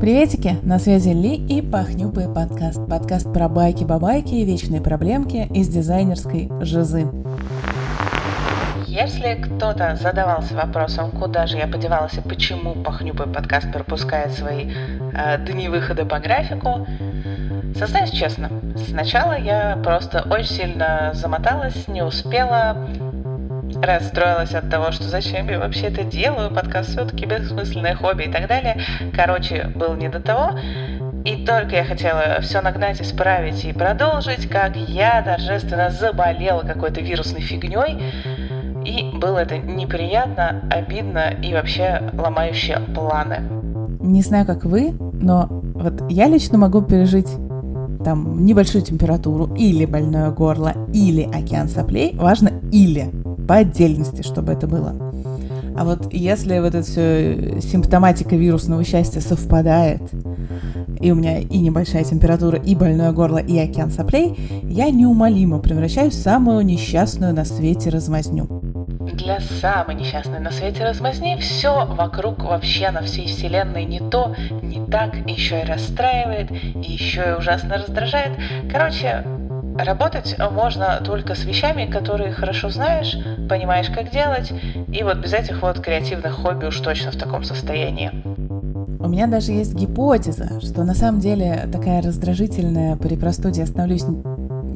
Приветики, на связи Ли и Пахнюпый подкаст. Подкаст про байки-бабайки и вечные проблемки из дизайнерской жизы. Если кто-то задавался вопросом, куда же я подевалась и почему Пахнюпый подкаст пропускает свои э, дни выхода по графику, сознаюсь честно, сначала я просто очень сильно замоталась, не успела, расстроилась от того, что зачем я вообще это делаю, подкаст все-таки бессмысленное хобби и так далее. Короче, был не до того. И только я хотела все нагнать, исправить и продолжить, как я торжественно заболела какой-то вирусной фигней. И было это неприятно, обидно и вообще ломающее планы. Не знаю, как вы, но вот я лично могу пережить там небольшую температуру или больное горло, или океан соплей, важно или по отдельности, чтобы это было. А вот если вот эта все симптоматика вирусного счастья совпадает, и у меня и небольшая температура, и больное горло, и океан соплей, я неумолимо превращаюсь в самую несчастную на свете размазню. Для самой несчастной на свете размазни все вокруг вообще на всей вселенной не то, не так, еще и расстраивает, и еще и ужасно раздражает. Короче, Работать можно только с вещами, которые хорошо знаешь, понимаешь, как делать, и вот без этих вот креативных хобби уж точно в таком состоянии. У меня даже есть гипотеза, что на самом деле такая раздражительная при простуде я становлюсь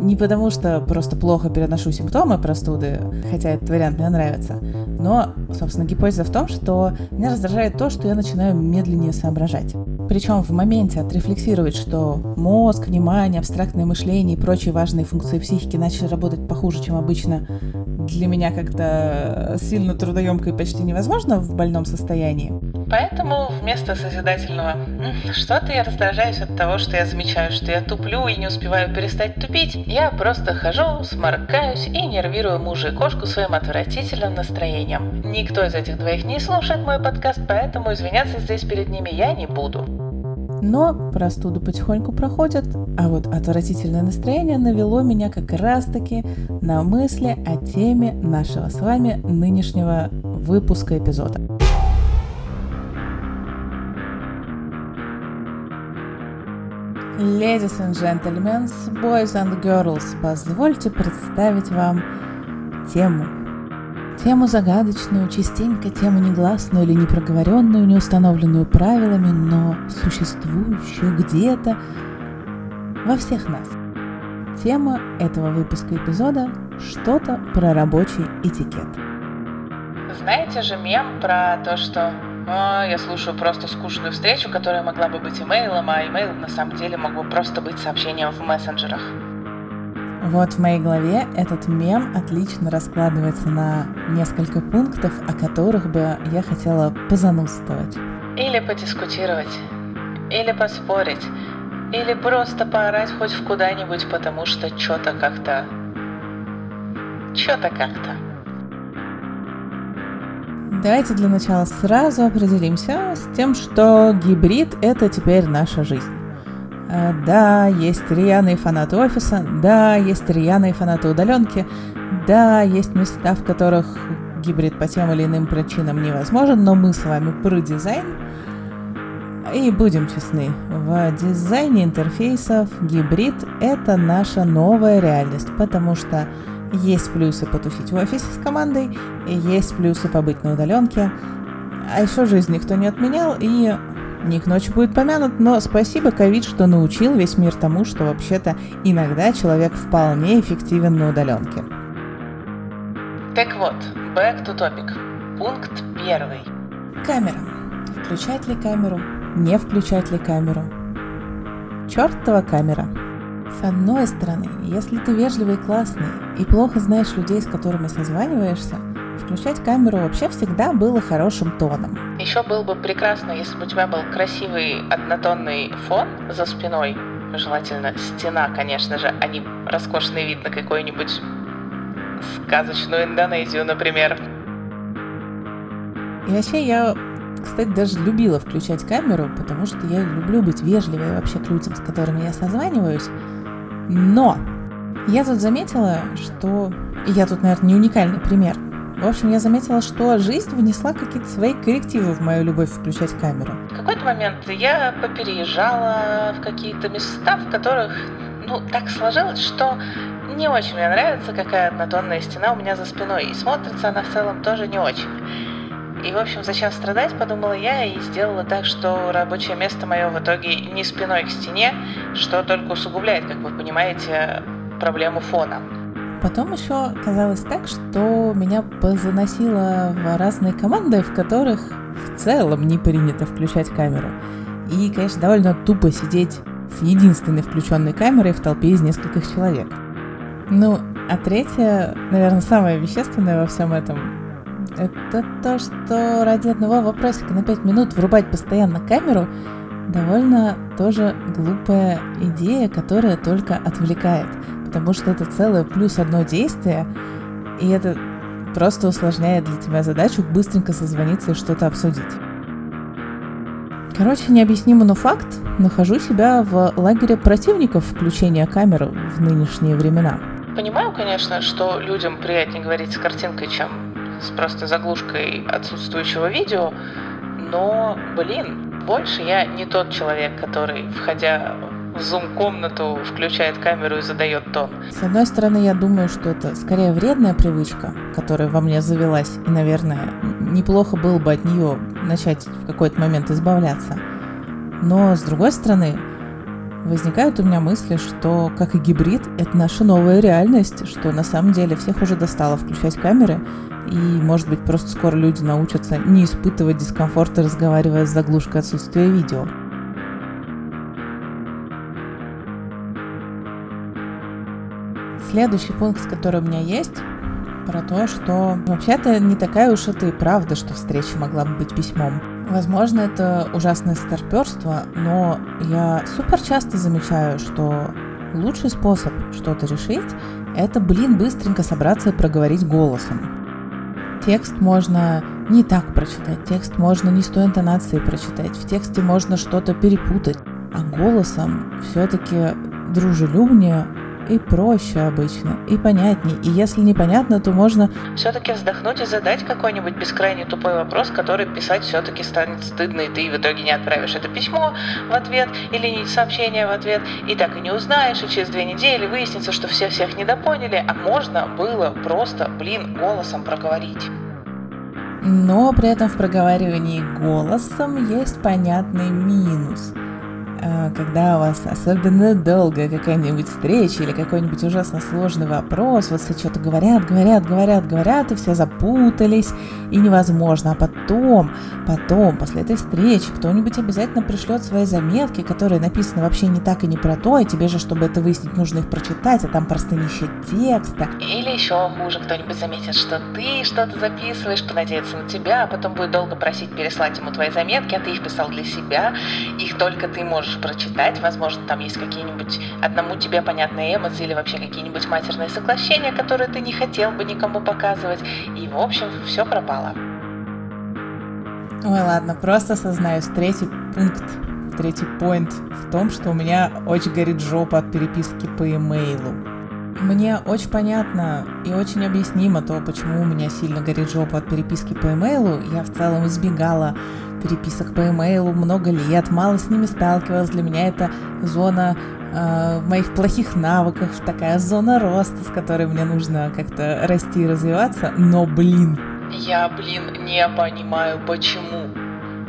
не потому, что просто плохо переношу симптомы простуды, хотя этот вариант мне нравится, но, собственно, гипотеза в том, что меня раздражает то, что я начинаю медленнее соображать. Причем в моменте отрефлексировать, что мозг, внимание, абстрактное мышление и прочие важные функции психики начали работать похуже, чем обычно, для меня как-то сильно трудоемко и почти невозможно в больном состоянии. Поэтому вместо созидательного «что-то я раздражаюсь от того, что я замечаю, что я туплю и не успеваю перестать тупить», я просто хожу, сморкаюсь и нервирую мужа и кошку своим отвратительным настроением. Никто из этих двоих не слушает мой подкаст, поэтому извиняться здесь перед ними я не буду. Но простуды потихоньку проходят, а вот отвратительное настроение навело меня как раз-таки на мысли о теме нашего с вами нынешнего выпуска эпизода. Ladies and gentlemen, boys and girls, позвольте представить вам тему. Тему загадочную, частенько тему негласную или непроговоренную, не установленную правилами, но существующую где-то во всех нас. Тема этого выпуска эпизода – что-то про рабочий этикет. Знаете же мем про то, что а, я слушаю просто скучную встречу, которая могла бы быть имейлом, а имейл на самом деле мог бы просто быть сообщением в мессенджерах. Вот в моей голове этот мем отлично раскладывается на несколько пунктов, о которых бы я хотела позанудствовать. Или подискутировать, или поспорить, или просто поорать хоть в куда-нибудь, потому что что-то как-то... Что-то как-то. Давайте для начала сразу определимся с тем, что гибрид — это теперь наша жизнь. А, да, есть рьяные фанаты офиса, да, есть рьяные фанаты удаленки, да, есть места, в которых гибрид по тем или иным причинам невозможен, но мы с вами про дизайн. И будем честны, в дизайне интерфейсов гибрид — это наша новая реальность, потому что есть плюсы потусить в офисе с командой, есть плюсы побыть на удаленке. А еще жизнь никто не отменял, и Ник ночью будет помянут, но спасибо ковид, что научил весь мир тому, что вообще-то иногда человек вполне эффективен на удаленке. Так вот, back to topic. Пункт первый. Камера. Включать ли камеру? Не включать ли камеру? Чертова камера. С одной стороны, если ты вежливый и классный, и плохо знаешь людей, с которыми созваниваешься, включать камеру вообще всегда было хорошим тоном. Еще было бы прекрасно, если бы у тебя был красивый однотонный фон за спиной, желательно стена, конечно же, а не роскошный вид на какой-нибудь сказочную Индонезию, например. И вообще я, кстати, даже любила включать камеру, потому что я люблю быть вежливой вообще к людям, с которыми я созваниваюсь. Но я тут заметила, что... И я тут, наверное, не уникальный пример. В общем, я заметила, что жизнь внесла какие-то свои коррективы в мою любовь включать камеру. В какой-то момент я попереезжала в какие-то места, в которых, ну, так сложилось, что не очень мне нравится, какая однотонная стена у меня за спиной, и смотрится она в целом тоже не очень. И, в общем, зачем страдать, подумала я, и сделала так, что рабочее место мое в итоге не спиной к стене, что только усугубляет, как вы понимаете, проблему фона. Потом еще казалось так, что меня позаносило в разные команды, в которых в целом не принято включать камеру. И, конечно, довольно тупо сидеть с единственной включенной камерой в толпе из нескольких человек. Ну, а третье, наверное, самое вещественное во всем этом, это то, что ради одного вопросика на 5 минут врубать постоянно камеру довольно тоже глупая идея, которая только отвлекает потому что это целое плюс одно действие, и это просто усложняет для тебя задачу быстренько созвониться и что-то обсудить. Короче, необъяснимо, но факт. Нахожу себя в лагере противников включения камеры в нынешние времена. Понимаю, конечно, что людям приятнее говорить с картинкой, чем с просто заглушкой отсутствующего видео, но, блин, больше я не тот человек, который, входя зум-комнату, включает камеру и задает тон. С одной стороны, я думаю, что это скорее вредная привычка, которая во мне завелась, и, наверное, неплохо было бы от нее начать в какой-то момент избавляться. Но, с другой стороны, возникают у меня мысли, что, как и гибрид, это наша новая реальность, что на самом деле всех уже достало включать камеры, и, может быть, просто скоро люди научатся не испытывать дискомфорта, разговаривая с заглушкой отсутствия видео. Следующий пункт, который у меня есть, про то, что вообще-то не такая уж и правда, что встреча могла бы быть письмом. Возможно, это ужасное старперство, но я супер часто замечаю, что лучший способ что-то решить – это, блин, быстренько собраться и проговорить голосом. Текст можно не так прочитать, текст можно не с той интонацией прочитать, в тексте можно что-то перепутать, а голосом все-таки дружелюбнее и проще обычно, и понятнее. И если непонятно, то можно все-таки вздохнуть и задать какой-нибудь бескрайне тупой вопрос, который писать все-таки станет стыдно, и ты в итоге не отправишь это письмо в ответ или сообщение в ответ, и так и не узнаешь, и через две недели выяснится, что все всех недопоняли, а можно было просто, блин, голосом проговорить. Но при этом в проговаривании голосом есть понятный минус – когда у вас особенно долгая какая-нибудь встреча или какой-нибудь ужасно сложный вопрос, вот все что-то говорят, говорят, говорят, говорят, и все запутались, и невозможно. А потом, потом, после этой встречи, кто-нибудь обязательно пришлет свои заметки, которые написаны вообще не так и не про то, и тебе же, чтобы это выяснить, нужно их прочитать, а там просто нища текста. Или еще хуже, кто-нибудь заметит, что ты что-то записываешь, понадеется на тебя, а потом будет долго просить переслать ему твои заметки, а ты их писал для себя, их только ты можешь можешь прочитать, возможно, там есть какие-нибудь одному тебе понятные эмоции или вообще какие-нибудь матерные соглашения, которые ты не хотел бы никому показывать, и, в общем, все пропало. Ой, ладно, просто сознаюсь, третий пункт, третий поинт в том, что у меня очень горит жопа от переписки по имейлу. Мне очень понятно и очень объяснимо то, почему у меня сильно горит жопа от переписки по имейлу. Я в целом избегала переписок по имейлу много лет, мало с ними сталкивалась. Для меня это зона э, моих плохих навыков, такая зона роста, с которой мне нужно как-то расти и развиваться. Но, блин. Я, блин, не понимаю, почему.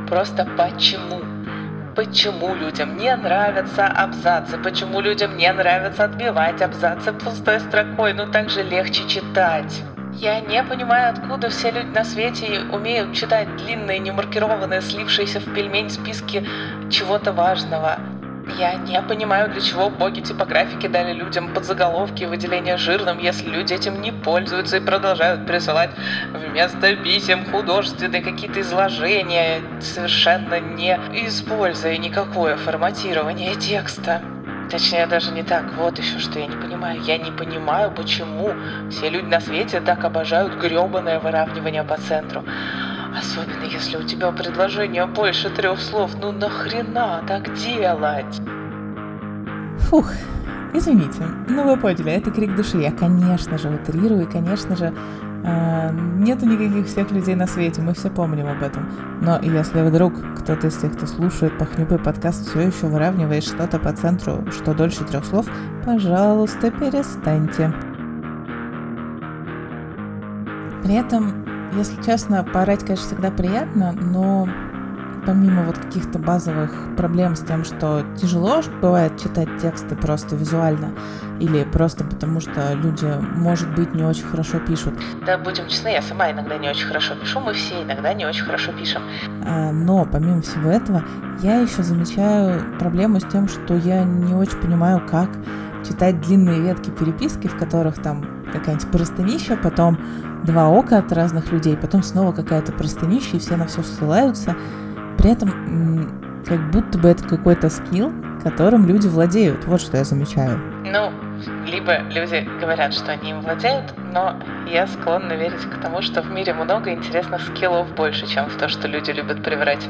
Просто почему. Почему людям не нравятся абзацы? Почему людям не нравится отбивать абзацы пустой строкой? Ну так же легче читать. Я не понимаю, откуда все люди на свете умеют читать длинные, немаркированные, слившиеся в пельмень списки чего-то важного. Я не понимаю, для чего боги типографики дали людям подзаголовки и выделение жирным, если люди этим не пользуются и продолжают присылать вместо писем художественные какие-то изложения, совершенно не используя никакое форматирование текста. Точнее, даже не так. Вот еще что я не понимаю. Я не понимаю, почему все люди на свете так обожают гребаное выравнивание по центру. Особенно если у тебя предложение больше трех слов. Ну нахрена так делать? Фух, Извините, ну вы поняли, это крик души. Я, конечно же, утрирую, и, конечно же, э, нету никаких всех людей на свете, мы все помним об этом. Но если вдруг кто-то из тех, кто слушает Пахнюпый подкаст, все еще выравнивает что-то по центру, что дольше трех слов, пожалуйста, перестаньте. При этом, если честно, поорать, конечно, всегда приятно, но помимо вот каких-то базовых проблем с тем, что тяжело бывает читать тексты просто визуально, или просто потому что люди, может быть, не очень хорошо пишут. Да, будем честны, я сама иногда не очень хорошо пишу, мы все иногда не очень хорошо пишем. А, но помимо всего этого, я еще замечаю проблему с тем, что я не очень понимаю, как читать длинные ветки переписки, в которых там какая-нибудь простынища, потом два ока от разных людей, потом снова какая-то простынища, и все на все ссылаются. При этом как будто бы это какой-то скилл, которым люди владеют. Вот что я замечаю. Ну, либо люди говорят, что они им владеют, но я склонна верить к тому, что в мире много интересных скиллов больше, чем в то, что люди любят приврать.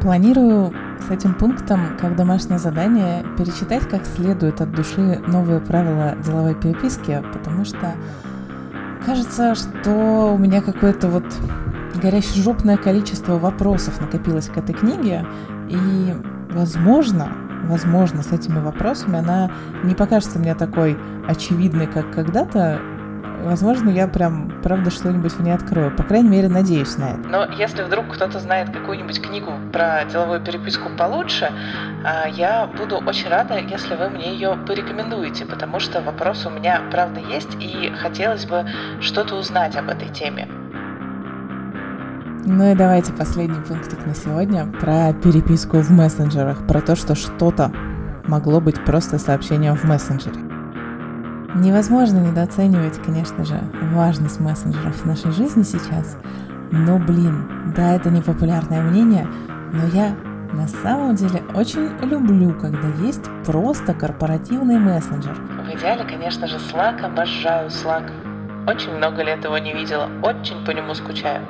Планирую с этим пунктом, как домашнее задание, перечитать как следует от души новые правила деловой переписки, потому что кажется, что у меня какое-то вот горящежопное количество вопросов накопилось к этой книге, и, возможно, возможно, с этими вопросами она не покажется мне такой очевидной, как когда-то, возможно, я прям, правда, что-нибудь в ней открою. По крайней мере, надеюсь на это. Но если вдруг кто-то знает какую-нибудь книгу про деловую переписку получше, а, я буду очень рада, если вы мне ее порекомендуете, потому что вопрос у меня, правда, есть, и хотелось бы что-то узнать об этой теме. Ну и давайте последний пунктик на сегодня про переписку в мессенджерах, про то, что что-то могло быть просто сообщением в мессенджере. Невозможно недооценивать, конечно же, важность мессенджеров в нашей жизни сейчас, но, блин, да, это не популярное мнение, но я на самом деле очень люблю, когда есть просто корпоративный мессенджер. В идеале, конечно же, Slack, обожаю Slack. Очень много лет его не видела, очень по нему скучаю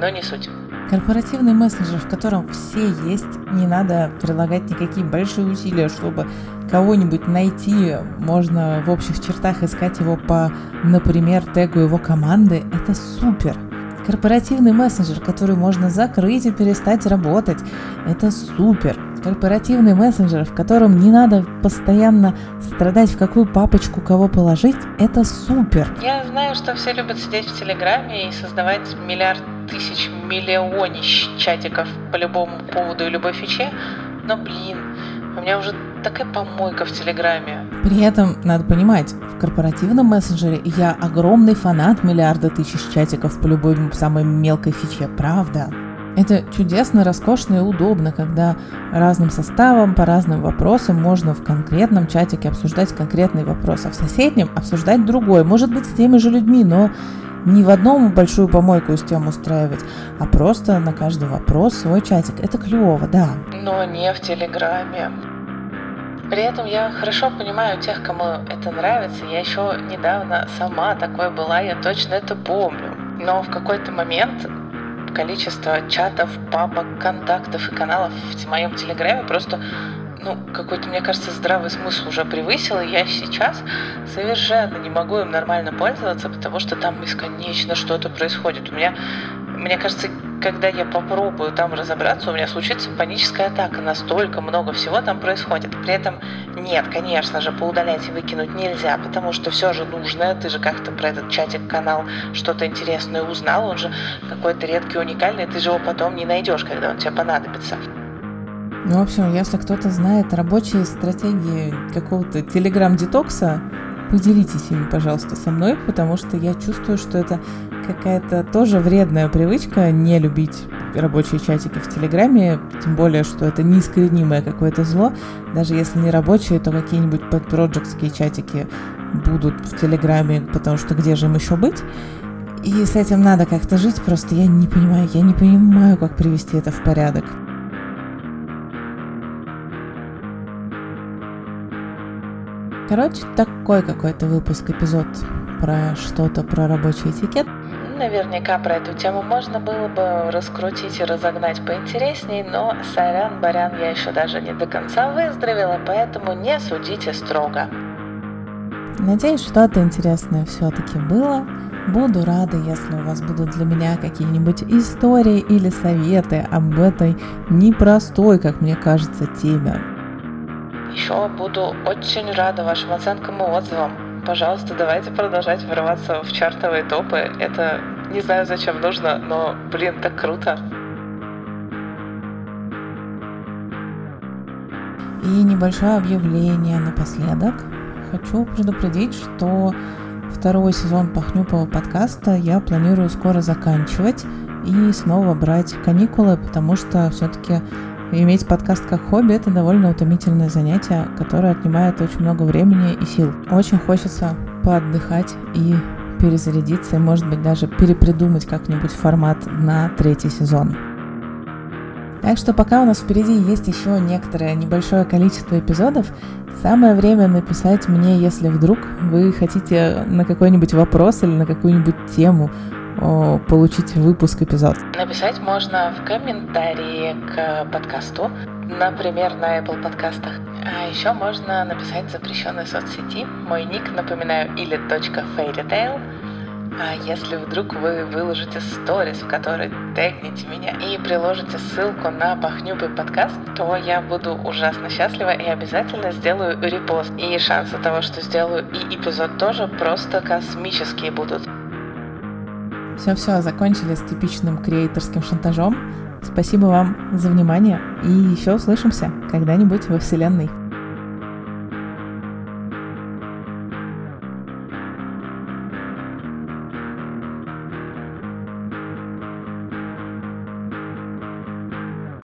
но не суть. Корпоративный мессенджер, в котором все есть, не надо прилагать никакие большие усилия, чтобы кого-нибудь найти, можно в общих чертах искать его по, например, тегу его команды, это супер. Корпоративный мессенджер, который можно закрыть и перестать работать, это супер корпоративный мессенджер, в котором не надо постоянно страдать, в какую папочку кого положить, это супер. Я знаю, что все любят сидеть в Телеграме и создавать миллиард тысяч миллионищ чатиков по любому поводу и любой фиче, но, блин, у меня уже такая помойка в Телеграме. При этом надо понимать, в корпоративном мессенджере я огромный фанат миллиарда тысяч чатиков по любой самой мелкой фиче, правда? Это чудесно, роскошно и удобно, когда разным составом по разным вопросам можно в конкретном чатике обсуждать конкретный вопрос, а в соседнем обсуждать другой, может быть, с теми же людьми, но не в одном большую помойку с тем устраивать, а просто на каждый вопрос свой чатик. Это клево, да. Но не в Телеграме. При этом я хорошо понимаю тех, кому это нравится. Я еще недавно сама такой была, я точно это помню. Но в какой-то момент количество чатов, папок, контактов и каналов в моем телеграме просто ну, какой-то, мне кажется, здравый смысл уже превысил, и я сейчас совершенно не могу им нормально пользоваться, потому что там бесконечно что-то происходит. У меня, мне кажется, когда я попробую там разобраться, у меня случится паническая атака. Настолько много всего там происходит. При этом нет, конечно же, поудалять и выкинуть нельзя, потому что все же нужно. Ты же как-то про этот чатик-канал что-то интересное узнал. Он же какой-то редкий, уникальный. Ты же его потом не найдешь, когда он тебе понадобится. Ну, в общем, если кто-то знает рабочие стратегии какого-то телеграм-детокса, поделитесь ими, пожалуйста, со мной, потому что я чувствую, что это какая-то тоже вредная привычка не любить рабочие чатики в Телеграме, тем более, что это неискоренимое какое-то зло. Даже если не рабочие, то какие-нибудь подпроджектские чатики будут в Телеграме, потому что где же им еще быть? И с этим надо как-то жить, просто я не понимаю, я не понимаю, как привести это в порядок. Короче, такой какой-то выпуск, эпизод про что-то, про рабочий этикет. Наверняка про эту тему можно было бы раскрутить и разогнать поинтересней, но сорян, барян, я еще даже не до конца выздоровела, поэтому не судите строго. Надеюсь, что-то интересное все-таки было. Буду рада, если у вас будут для меня какие-нибудь истории или советы об этой непростой, как мне кажется, теме. Еще буду очень рада вашим оценкам и отзывам. Пожалуйста, давайте продолжать врываться в чартовые топы. Это не знаю, зачем нужно, но, блин, так круто. И небольшое объявление напоследок. Хочу предупредить, что второй сезон Пахнюпова подкаста я планирую скоро заканчивать и снова брать каникулы, потому что все-таки иметь подкаст как хобби – это довольно утомительное занятие, которое отнимает очень много времени и сил. Очень хочется поотдыхать и перезарядиться, и, может быть, даже перепридумать как-нибудь формат на третий сезон. Так что пока у нас впереди есть еще некоторое небольшое количество эпизодов, самое время написать мне, если вдруг вы хотите на какой-нибудь вопрос или на какую-нибудь тему получить выпуск эпизод. Написать можно в комментарии к подкасту, например, на Apple подкастах. А еще можно написать в запрещенной соцсети. Мой ник, напоминаю, или .fairytale. А если вдруг вы выложите сторис, в которой тегните меня и приложите ссылку на Пахнюбый подкаст, то я буду ужасно счастлива и обязательно сделаю репост. И шансы того, что сделаю и эпизод тоже просто космические будут. Все-все, закончили с типичным креаторским шантажом. Спасибо вам за внимание и еще услышимся когда-нибудь во Вселенной.